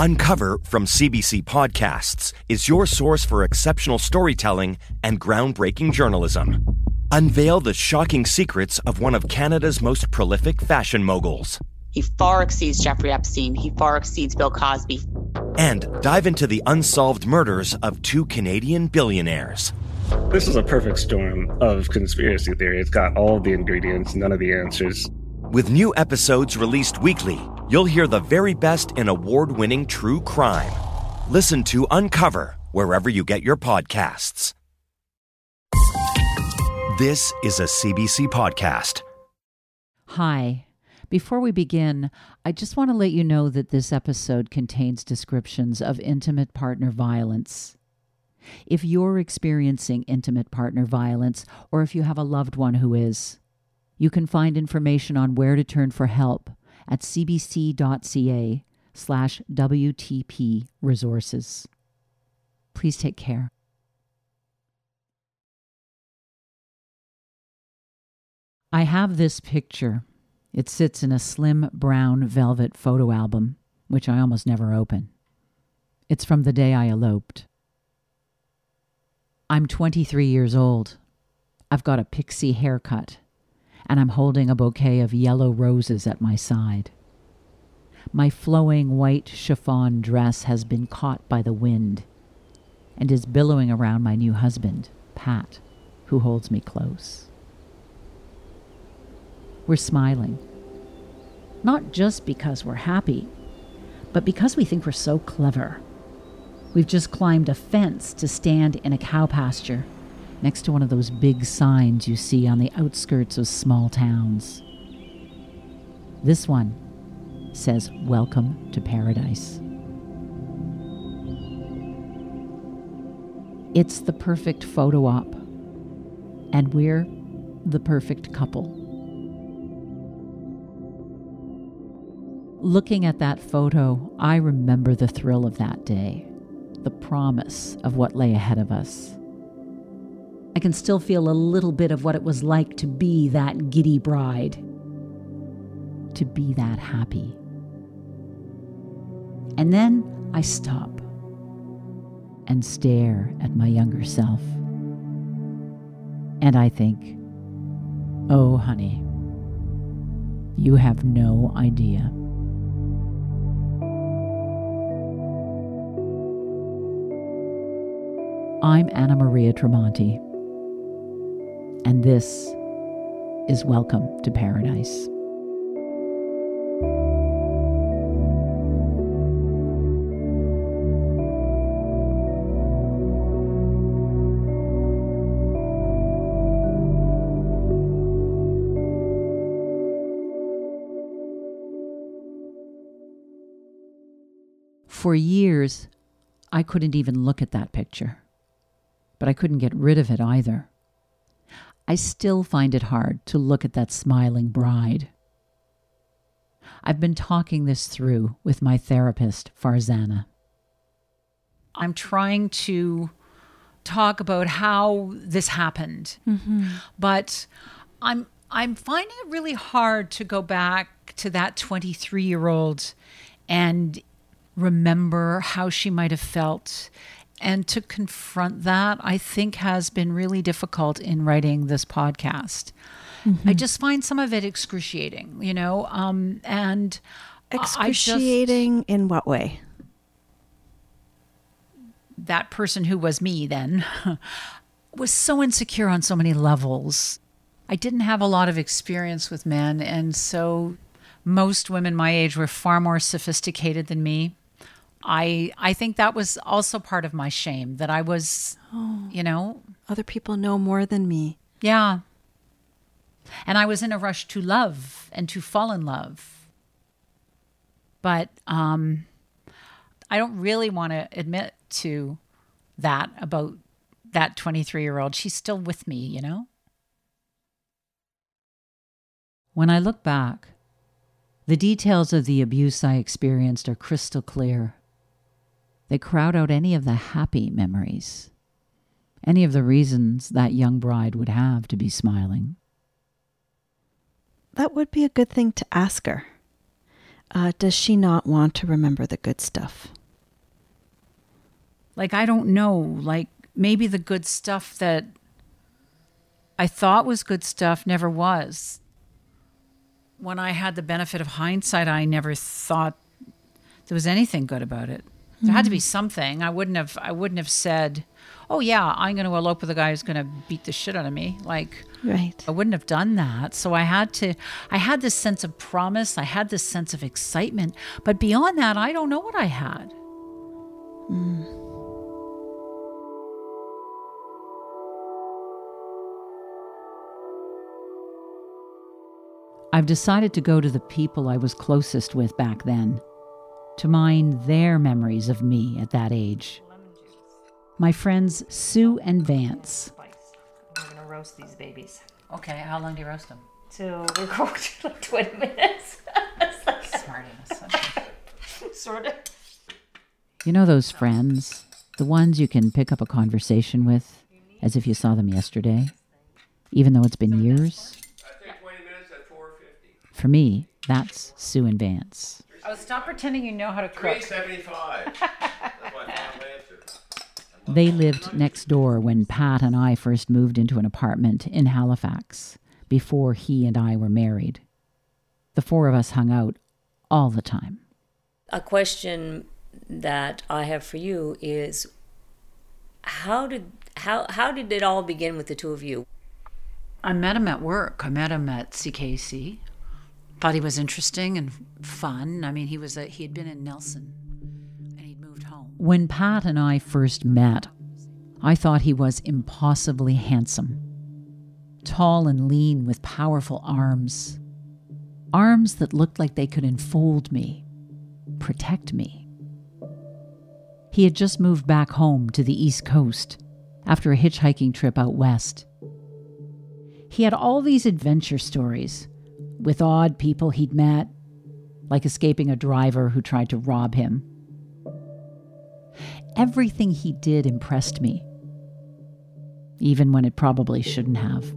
Uncover from CBC Podcasts is your source for exceptional storytelling and groundbreaking journalism. Unveil the shocking secrets of one of Canada's most prolific fashion moguls. He far exceeds Jeffrey Epstein. He far exceeds Bill Cosby. And dive into the unsolved murders of two Canadian billionaires. This is a perfect storm of conspiracy theory. It's got all the ingredients, none of the answers. With new episodes released weekly, you'll hear the very best in award winning true crime. Listen to Uncover wherever you get your podcasts. This is a CBC podcast. Hi. Before we begin, I just want to let you know that this episode contains descriptions of intimate partner violence. If you're experiencing intimate partner violence, or if you have a loved one who is, you can find information on where to turn for help at cbc.ca slash WTP resources. Please take care. I have this picture. It sits in a slim brown velvet photo album, which I almost never open. It's from the day I eloped. I'm 23 years old. I've got a pixie haircut, and I'm holding a bouquet of yellow roses at my side. My flowing white chiffon dress has been caught by the wind and is billowing around my new husband, Pat, who holds me close. We're smiling. Not just because we're happy, but because we think we're so clever. We've just climbed a fence to stand in a cow pasture next to one of those big signs you see on the outskirts of small towns. This one says, Welcome to Paradise. It's the perfect photo op, and we're the perfect couple. Looking at that photo, I remember the thrill of that day, the promise of what lay ahead of us. I can still feel a little bit of what it was like to be that giddy bride, to be that happy. And then I stop and stare at my younger self. And I think, oh, honey, you have no idea. I'm Anna Maria Tremonti, and this is Welcome to Paradise. For years, I couldn't even look at that picture but I couldn't get rid of it either. I still find it hard to look at that smiling bride. I've been talking this through with my therapist, Farzana. I'm trying to talk about how this happened, mm-hmm. but I'm I'm finding it really hard to go back to that 23 year old and remember how she might have felt and to confront that, I think has been really difficult in writing this podcast. Mm-hmm. I just find some of it excruciating, you know, um, and excruciating just, in what way? That person who was me then was so insecure on so many levels. I didn't have a lot of experience with men, and so most women my age were far more sophisticated than me. I I think that was also part of my shame that I was, oh, you know, other people know more than me. Yeah. And I was in a rush to love and to fall in love. But um, I don't really want to admit to that about that 23 year old. She's still with me, you know? When I look back, the details of the abuse I experienced are crystal clear. They crowd out any of the happy memories, any of the reasons that young bride would have to be smiling. That would be a good thing to ask her. uh, does she not want to remember the good stuff? Like, I don't know. Like, maybe the good stuff that I thought was good stuff never was. When I had the benefit of hindsight, I never thought there was anything good about it. There mm-hmm. had to be something. I wouldn't have. I wouldn't have said, "Oh yeah, I'm going to elope with a guy who's going to beat the shit out of me." Like, right? I wouldn't have done that. So I had to. I had this sense of promise. I had this sense of excitement. But beyond that, I don't know what I had. Mm. I've decided to go to the people I was closest with back then, to mine their memories of me at that age. My friends Sue and Vance. I'm gonna roast these babies. Okay, how long do you roast them? Till we cooked like 20 minutes. like Smartass. sort of. You know those friends? The ones you can pick up a conversation with as if you saw them yesterday, even though it's been years? For me, that's Sue and Vance. Oh, stop pretending you know how to cook. 375. They lived next door when Pat and I first moved into an apartment in Halifax before he and I were married. The four of us hung out all the time. A question that I have for you is how did how how did it all begin with the two of you? I met him at work. I met him at CKC thought he was interesting and fun. I mean, he was a, he had been in Nelson and he'd moved home. When Pat and I first met, I thought he was impossibly handsome. Tall and lean with powerful arms. Arms that looked like they could enfold me, protect me. He had just moved back home to the East Coast after a hitchhiking trip out west. He had all these adventure stories with odd people he'd met, like escaping a driver who tried to rob him. Everything he did impressed me, even when it probably shouldn't have.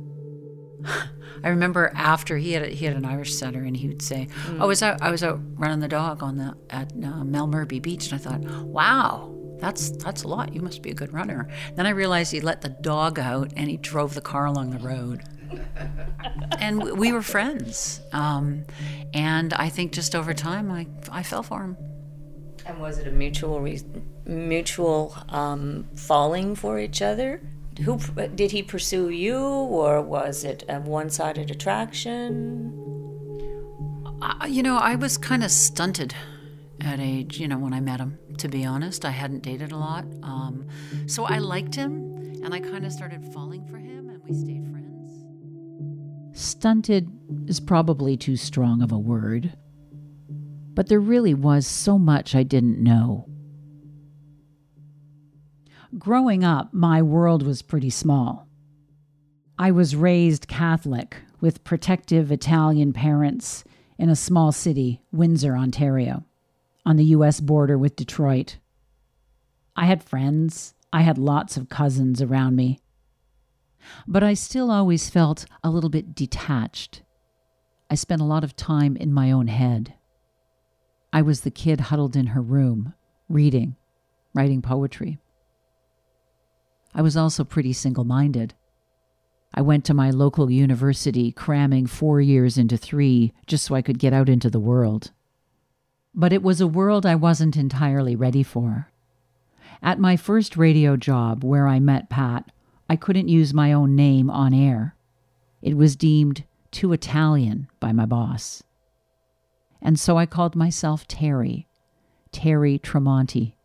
I remember after he had a, he had an Irish setter, and he would say, mm. "I was out I was out running the dog on the at uh, Melmerby Beach," and I thought, "Wow, that's that's a lot. You must be a good runner." Then I realized he let the dog out, and he drove the car along the road and we were friends. Um, and I think just over time, I, I fell for him. And was it a mutual re- mutual um, falling for each other? Who did he pursue you, or was it a one-sided attraction? You know, I was kind of stunted at age. You know, when I met him. To be honest, I hadn't dated a lot, um, so I liked him, and I kind of started falling for him, and we stayed friends. Stunted is probably too strong of a word, but there really was so much I didn't know. Growing up, my world was pretty small. I was raised Catholic with protective Italian parents in a small city, Windsor, Ontario, on the US border with Detroit. I had friends, I had lots of cousins around me, but I still always felt a little bit detached. I spent a lot of time in my own head. I was the kid huddled in her room, reading, writing poetry. I was also pretty single minded. I went to my local university, cramming four years into three just so I could get out into the world. But it was a world I wasn't entirely ready for. At my first radio job, where I met Pat, I couldn't use my own name on air. It was deemed too Italian by my boss. And so I called myself Terry, Terry Tremonti.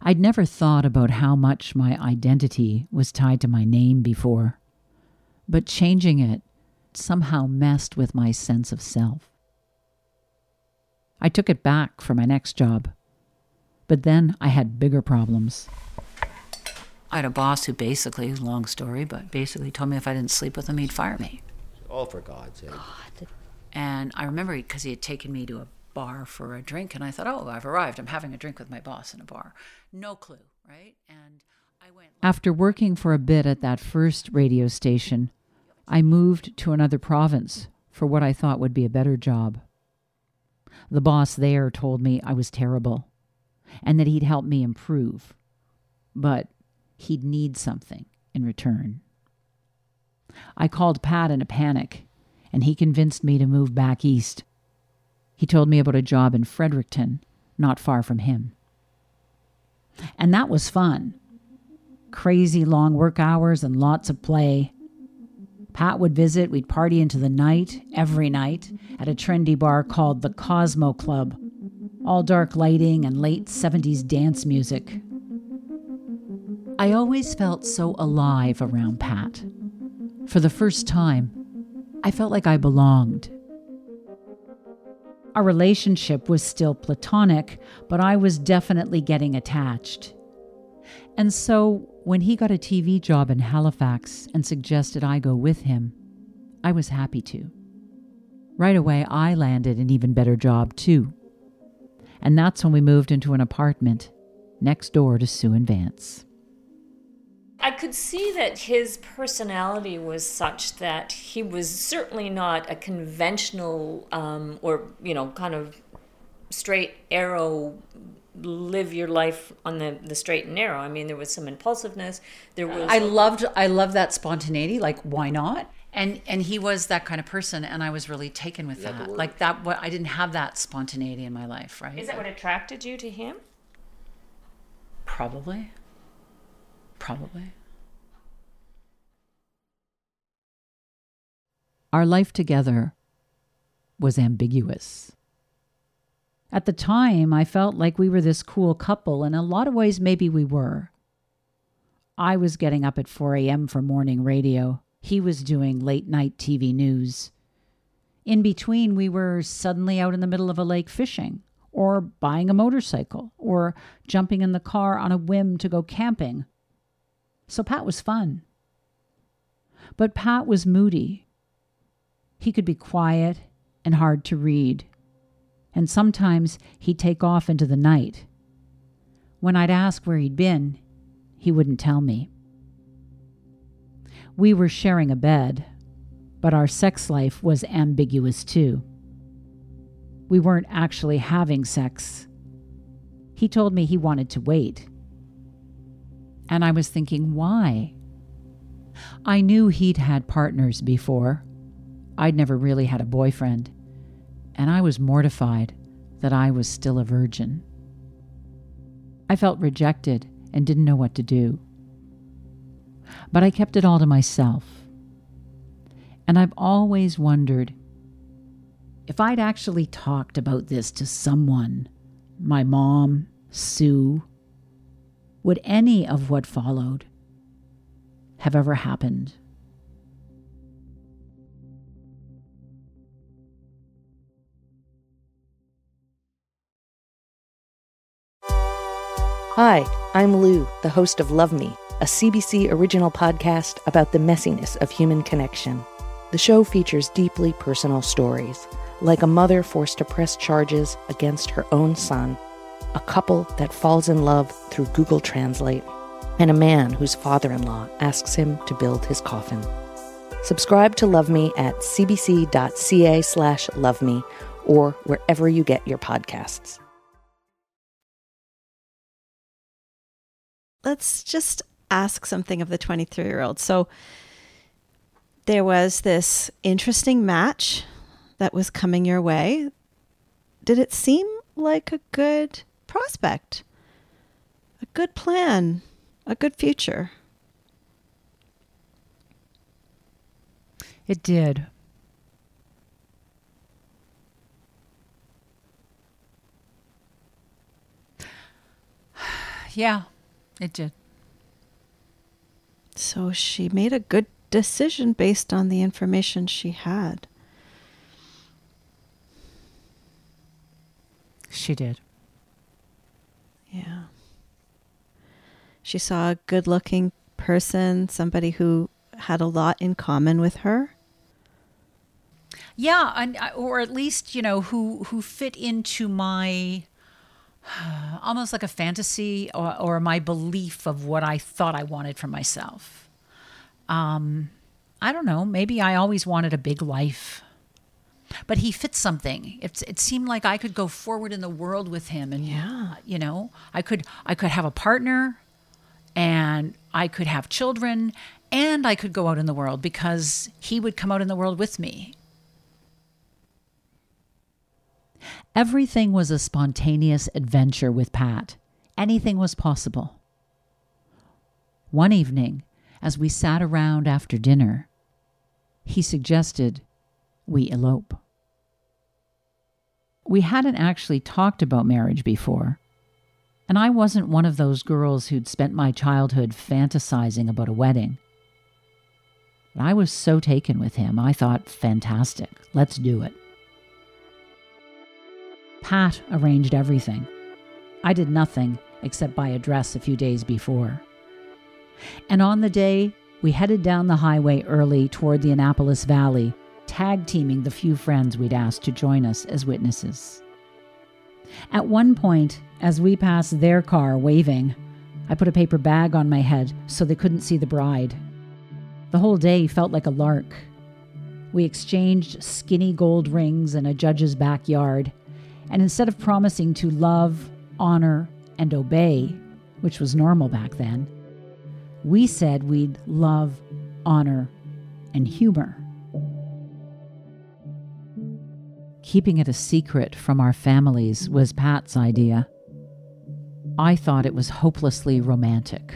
I'd never thought about how much my identity was tied to my name before, but changing it somehow messed with my sense of self. I took it back for my next job, but then I had bigger problems. I had a boss who basically, long story, but basically told me if I didn't sleep with him, he'd fire me. All for God's sake. God. And I remember because he had taken me to a bar for a drink, and I thought, oh, I've arrived. I'm having a drink with my boss in a bar. No clue, right? And I went. After working for a bit at that first radio station, I moved to another province for what I thought would be a better job. The boss there told me I was terrible and that he'd help me improve, but he'd need something in return. I called Pat in a panic, and he convinced me to move back east. He told me about a job in Fredericton, not far from him. And that was fun. Crazy long work hours and lots of play. Pat would visit, we'd party into the night, every night, at a trendy bar called the Cosmo Club. All dark lighting and late 70s dance music. I always felt so alive around Pat. For the first time, I felt like I belonged. Our relationship was still platonic, but I was definitely getting attached. And so, when he got a TV job in Halifax and suggested I go with him, I was happy to. Right away, I landed an even better job, too. And that's when we moved into an apartment next door to Sue and Vance. I could see that his personality was such that he was certainly not a conventional um, or, you know, kind of straight arrow live your life on the, the straight and narrow. I mean, there was some impulsiveness. There was. I loved I loved that spontaneity. Like, why not? And and he was that kind of person, and I was really taken with that. Like that. What I didn't have that spontaneity in my life. Right? Is that what attracted you to him? Probably. Probably. Our life together was ambiguous. At the time, I felt like we were this cool couple, and in a lot of ways, maybe we were. I was getting up at 4 a.m. for morning radio. He was doing late night TV news. In between, we were suddenly out in the middle of a lake fishing, or buying a motorcycle, or jumping in the car on a whim to go camping. So Pat was fun. But Pat was moody. He could be quiet and hard to read and sometimes he'd take off into the night. When I'd ask where he'd been, he wouldn't tell me. We were sharing a bed, but our sex life was ambiguous too. We weren't actually having sex. He told me he wanted to wait. And I was thinking, why? I knew he'd had partners before. I'd never really had a boyfriend and I was mortified that I was still a virgin. I felt rejected and didn't know what to do. But I kept it all to myself. And I've always wondered if I'd actually talked about this to someone, my mom, Sue, would any of what followed have ever happened? Hi, I'm Lou, the host of Love Me, a CBC original podcast about the messiness of human connection. The show features deeply personal stories, like a mother forced to press charges against her own son, a couple that falls in love through Google Translate, and a man whose father in law asks him to build his coffin. Subscribe to Love Me at cbc.ca slash love me or wherever you get your podcasts. Let's just ask something of the 23 year old. So there was this interesting match that was coming your way. Did it seem like a good prospect? A good plan? A good future? It did. yeah. It did. So she made a good decision based on the information she had. She did. Yeah. She saw a good looking person, somebody who had a lot in common with her. Yeah, and, uh, or at least, you know, who who fit into my almost like a fantasy or, or, my belief of what I thought I wanted for myself. Um, I don't know. Maybe I always wanted a big life. but he fit something. It, it seemed like I could go forward in the world with him, and Yeah. you know, I could I could have a partner, and I could have children, and I could go out in the world because he would come out in the world with me. Everything was a spontaneous adventure with Pat. Anything was possible. One evening, as we sat around after dinner, he suggested we elope. We hadn't actually talked about marriage before, and I wasn't one of those girls who'd spent my childhood fantasizing about a wedding. But I was so taken with him, I thought, fantastic, let's do it. Pat arranged everything. I did nothing except buy a dress a few days before. And on the day, we headed down the highway early toward the Annapolis Valley, tag teaming the few friends we'd asked to join us as witnesses. At one point, as we passed their car waving, I put a paper bag on my head so they couldn't see the bride. The whole day felt like a lark. We exchanged skinny gold rings in a judge's backyard, and instead of promising to love, honor, and obey, which was normal back then, we said we'd love, honor, and humor. Keeping it a secret from our families was Pat's idea. I thought it was hopelessly romantic.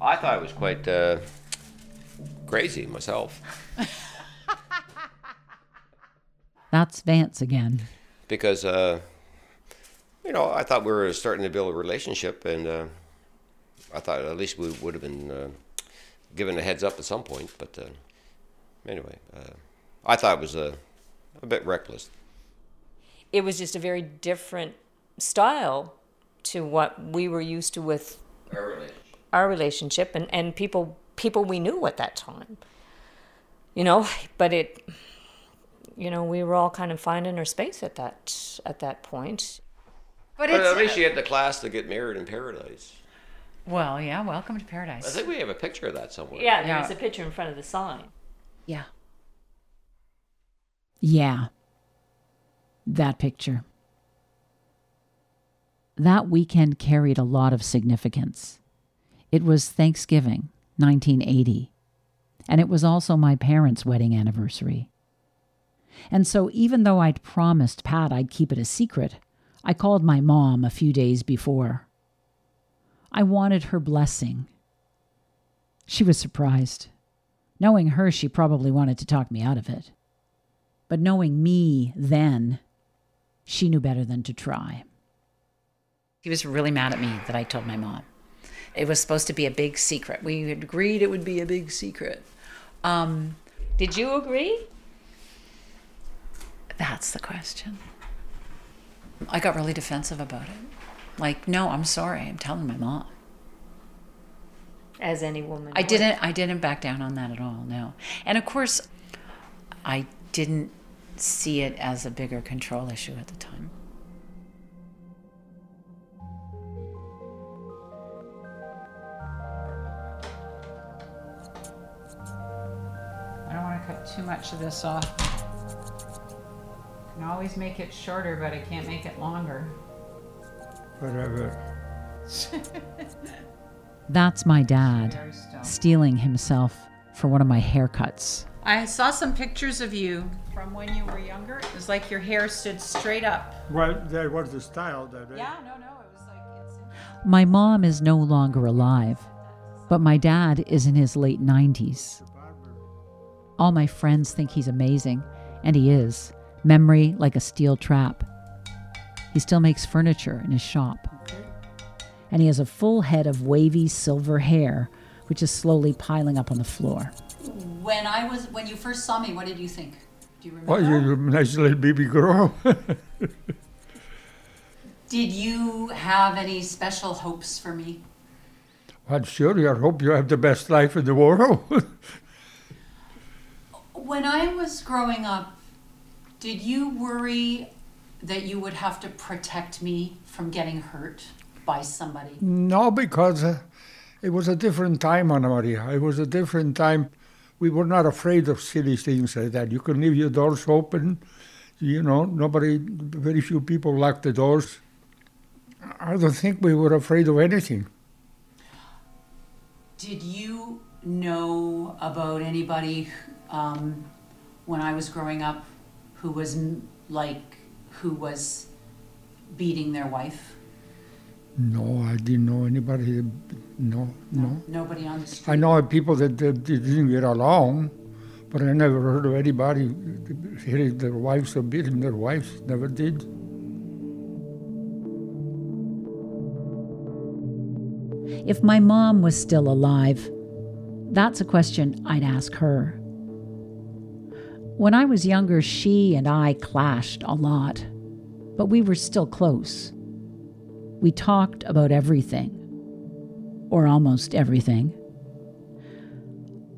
I thought it was quite uh, crazy myself That's Vance again. Because, uh, you know, I thought we were starting to build a relationship, and uh, I thought at least we would have been uh, given a heads up at some point. But uh, anyway, uh, I thought it was a, a bit reckless. It was just a very different style to what we were used to with our relationship and, and people people we knew at that time. You know, but it you know, we were all kind of finding our space at that at that point. But But it's at least you had the class to get married in paradise. well, yeah. Welcome to paradise. I think we have a picture of that somewhere. Yeah, Yeah. there's a picture in front of the sign. Yeah. Yeah. That picture. That weekend carried a lot of significance. It was Thanksgiving, 1980, and it was also my parents' wedding anniversary. And so, even though I'd promised Pat I'd keep it a secret, I called my mom a few days before. I wanted her blessing. She was surprised. Knowing her, she probably wanted to talk me out of it. But knowing me then, she knew better than to try. He was really mad at me that I told my mom. It was supposed to be a big secret. We had agreed it would be a big secret. Um, Did you agree? That's the question. I got really defensive about it. Like, no, I'm sorry. I'm telling my mom. As any woman. I would. didn't. I didn't back down on that at all. No, and of course, I didn't see it as a bigger control issue at the time. I don't want to cut too much of this off. Can always make it shorter, but I can't make it longer. Whatever. That's my dad steeling himself for one of my haircuts. I saw some pictures of you from when you were younger. It was like your hair stood straight up. Well, that was the style that. Yeah, no, no. It was like it's. My mom is no longer alive, but my dad is in his late 90s. All my friends think he's amazing, and he is. Memory like a steel trap. He still makes furniture in his shop. And he has a full head of wavy silver hair, which is slowly piling up on the floor. When I was, when you first saw me, what did you think? Do you remember? Oh, you nice little baby girl. Did you have any special hopes for me? well, sure, I hope you have the best life in the world. When I was growing up, did you worry that you would have to protect me from getting hurt by somebody? no, because uh, it was a different time, Anna Maria. It was a different time we were not afraid of silly things like that. You can leave your doors open. You know, nobody, very few people lock the doors. I don't think we were afraid of anything. Did you know about anybody um, when I was growing up who was like who was beating their wife? No, I didn't know anybody. Uh, no, no. Nobody on the street. I know people that, that didn't get along, but I never heard of anybody uh, hitting their wives or beating their wives. Never did. If my mom was still alive, that's a question I'd ask her. When I was younger, she and I clashed a lot, but we were still close. We talked about everything, or almost everything.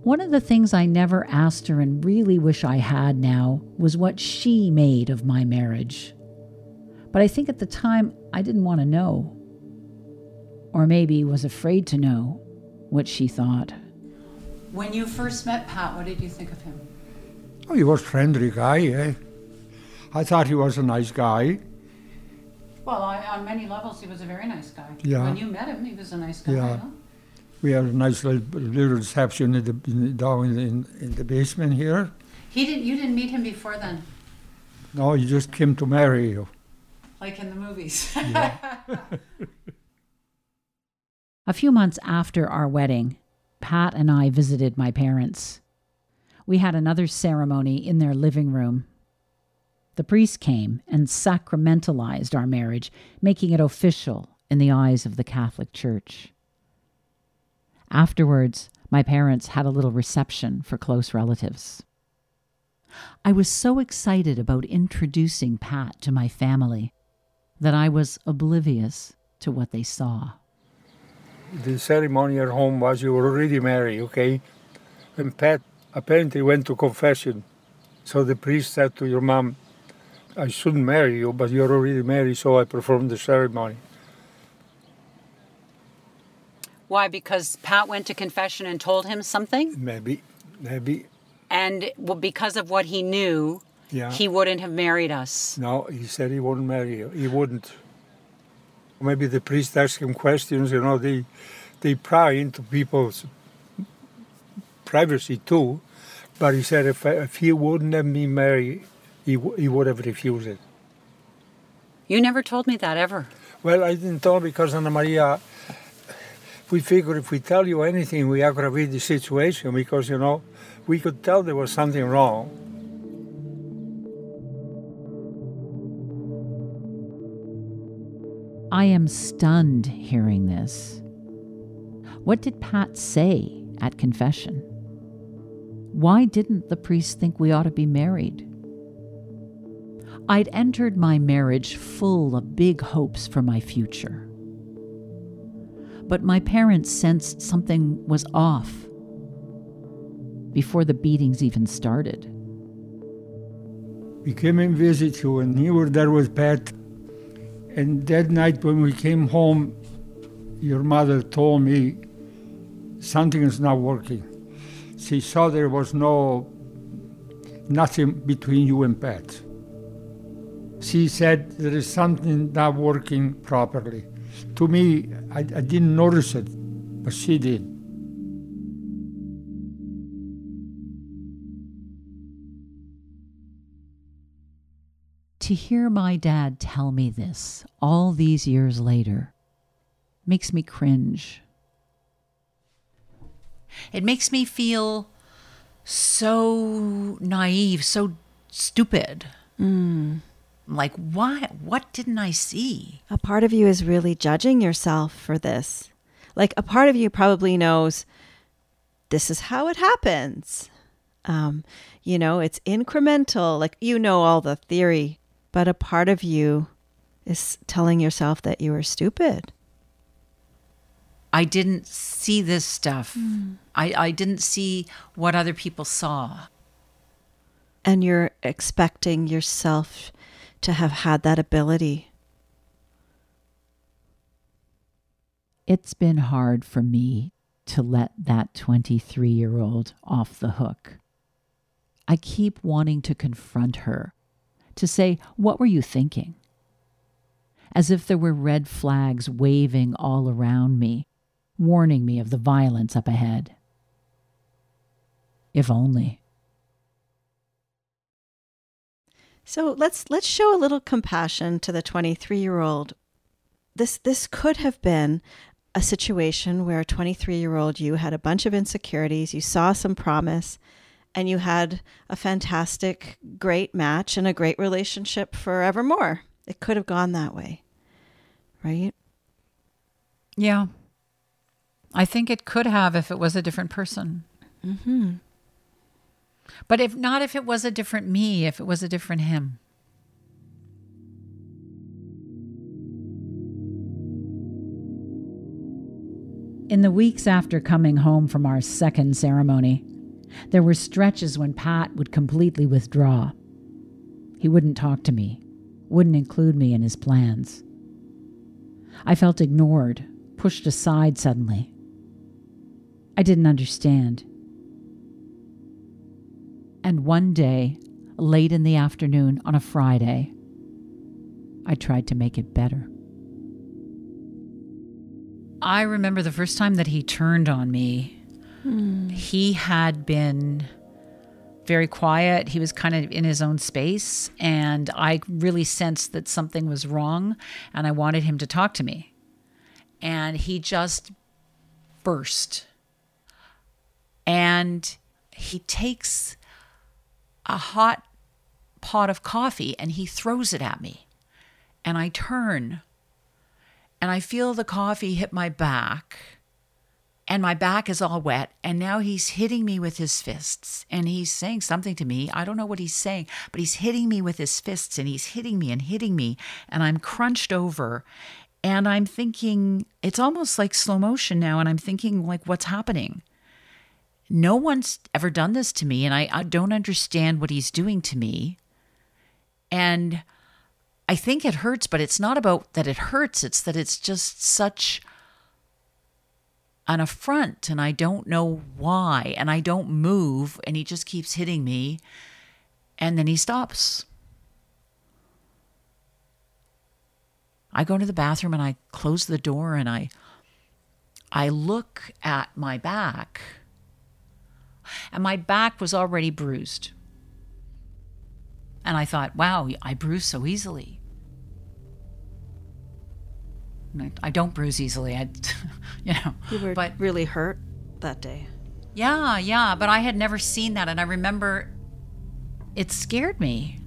One of the things I never asked her and really wish I had now was what she made of my marriage. But I think at the time I didn't want to know. Or maybe was afraid to know what she thought. When you first met Pat, what did you think of him? Oh, he was a friendly guy, eh? I thought he was a nice guy. Well, I, on many levels, he was a very nice guy. Yeah. When you met him, he was a nice guy. Yeah. huh? We had a nice little, little reception in the, in the, down in, in, in the basement here. He didn't. You didn't meet him before then, No, he just came to marry you. like in the movies. A few months after our wedding, Pat and I visited my parents. We had another ceremony in their living room. The priest came and sacramentalized our marriage, making it official in the eyes of the Catholic Church. Afterwards, my parents had a little reception for close relatives. I was so excited about introducing Pat to my family that I was oblivious to what they saw. The ceremony at home was you were already married, okay? And Pat apparently went to confession. So the priest said to your mom, I shouldn't marry you, but you're already married, so I performed the ceremony. Why? Because Pat went to confession and told him something? Maybe, maybe, And because of what he knew, yeah. he wouldn't have married us. No, he said he wouldn't marry you. He wouldn't. Maybe the priest asked him questions, you know, they, they pry into people's privacy too. But he said if, if he wouldn't have me marry, he, he would have refused it. You never told me that ever. Well, I didn't tell because Anna Maria, we figured if we tell you anything, we aggravate the situation because, you know, we could tell there was something wrong. I am stunned hearing this. What did Pat say at confession? Why didn't the priest think we ought to be married? I'd entered my marriage full of big hopes for my future. But my parents sensed something was off before the beatings even started. We came and visit you, and you were there with Pat. And that night when we came home, your mother told me something is not working. She saw there was no nothing between you and Pat. She said there is something not working properly. To me, I, I didn't notice it, but she did. To hear my dad tell me this all these years later makes me cringe. It makes me feel so naive, so stupid. Like, why? What didn't I see? A part of you is really judging yourself for this. Like a part of you probably knows this is how it happens. Um, you know, it's incremental. Like you know all the theory, but a part of you is telling yourself that you are stupid. I didn't see this stuff. Hmm. I, I didn't see what other people saw. And you're expecting yourself to have had that ability. It's been hard for me to let that 23 year old off the hook. I keep wanting to confront her, to say, What were you thinking? As if there were red flags waving all around me, warning me of the violence up ahead. If only. So let's let's show a little compassion to the 23-year-old. This this could have been a situation where a 23-year-old you had a bunch of insecurities, you saw some promise, and you had a fantastic great match and a great relationship forevermore. It could have gone that way. Right? Yeah. I think it could have if it was a different person. Mm-hmm. But if not, if it was a different me, if it was a different him. In the weeks after coming home from our second ceremony, there were stretches when Pat would completely withdraw. He wouldn't talk to me, wouldn't include me in his plans. I felt ignored, pushed aside suddenly. I didn't understand. And one day, late in the afternoon on a Friday, I tried to make it better. I remember the first time that he turned on me. Hmm. He had been very quiet. He was kind of in his own space. And I really sensed that something was wrong. And I wanted him to talk to me. And he just burst. And he takes a hot pot of coffee and he throws it at me. And I turn and I feel the coffee hit my back. And my back is all wet. And now he's hitting me with his fists. And he's saying something to me. I don't know what he's saying, but he's hitting me with his fists and he's hitting me and hitting me. And I'm crunched over. And I'm thinking, it's almost like slow motion now. And I'm thinking, like, what's happening? No one's ever done this to me. And I, I don't understand what he's doing to me. And I think it hurts, but it's not about that it hurts. It's that it's just such an affront and I don't know why. And I don't move and he just keeps hitting me and then he stops. I go to the bathroom and I close the door and I I look at my back. And my back was already bruised. And I thought, wow, I bruise so easily. I, I don't bruise easily. I, you know, You were but really hurt that day. yeah, yeah. But I had never seen that, and I remember it scared me.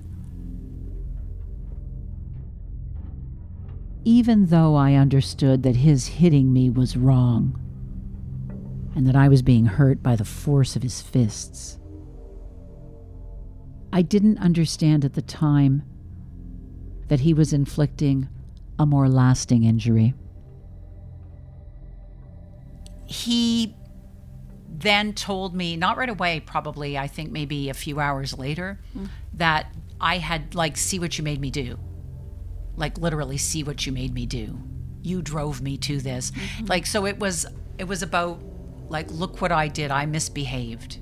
even though I understood that his hitting me was wrong and that I was being hurt by the force of his fists. I didn't understand at the time that he was inflicting a more lasting injury. He then told me, not right away, probably, I think maybe a few hours later, mm. that I had, like, see what you made me do. Like, literally, see what you made me do. You drove me to this. Mm-hmm. Like, so it was, it was about, like, look what I did. I misbehaved.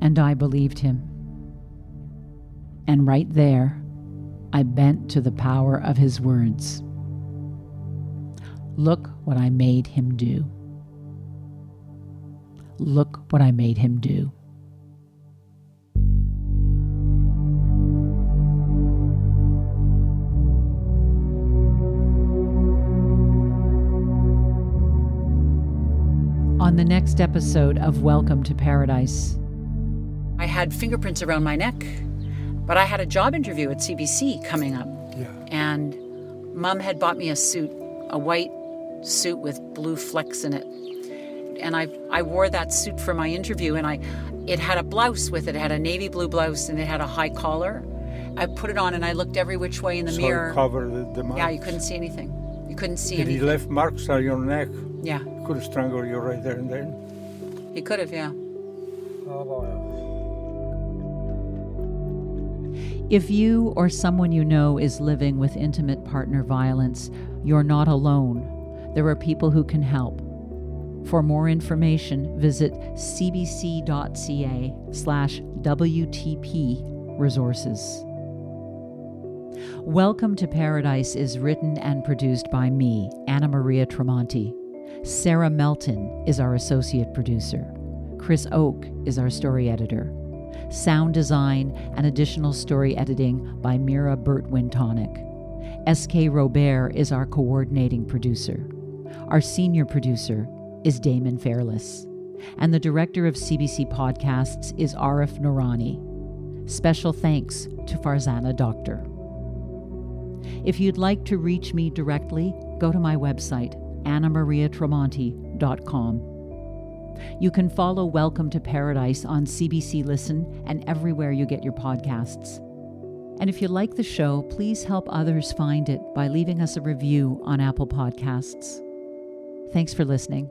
And I believed him. And right there, I bent to the power of his words. Look what I made him do. Look what I made him do. On the next episode of Welcome to Paradise, I had fingerprints around my neck, but I had a job interview at CBC coming up. Yeah. And mom had bought me a suit, a white suit with blue flecks in it. And I, I wore that suit for my interview, and I, it had a blouse with it. It had a navy blue blouse, and it had a high collar. I put it on, and I looked every which way in the so mirror. cover the, the marks. Yeah, you couldn't see anything. You couldn't see If he left marks on your neck, Yeah, He could have strangled you right there and then. he could have. Yeah. Oh, if you or someone you know is living with intimate partner violence, you're not alone. there are people who can help. For more information, visit cbc.ca slash WTP resources. Welcome to Paradise is written and produced by me, Anna Maria Tremonti. Sarah Melton is our associate producer. Chris Oke is our story editor. Sound design and additional story editing by Mira Burt Wintonick. S.K. Robert is our coordinating producer. Our senior producer is Damon Fairless. And the director of CBC Podcasts is Arif Noorani. Special thanks to Farzana Doctor. If you'd like to reach me directly, go to my website, annamariatramonti.com. You can follow Welcome to Paradise on CBC Listen and everywhere you get your podcasts. And if you like the show, please help others find it by leaving us a review on Apple Podcasts. Thanks for listening.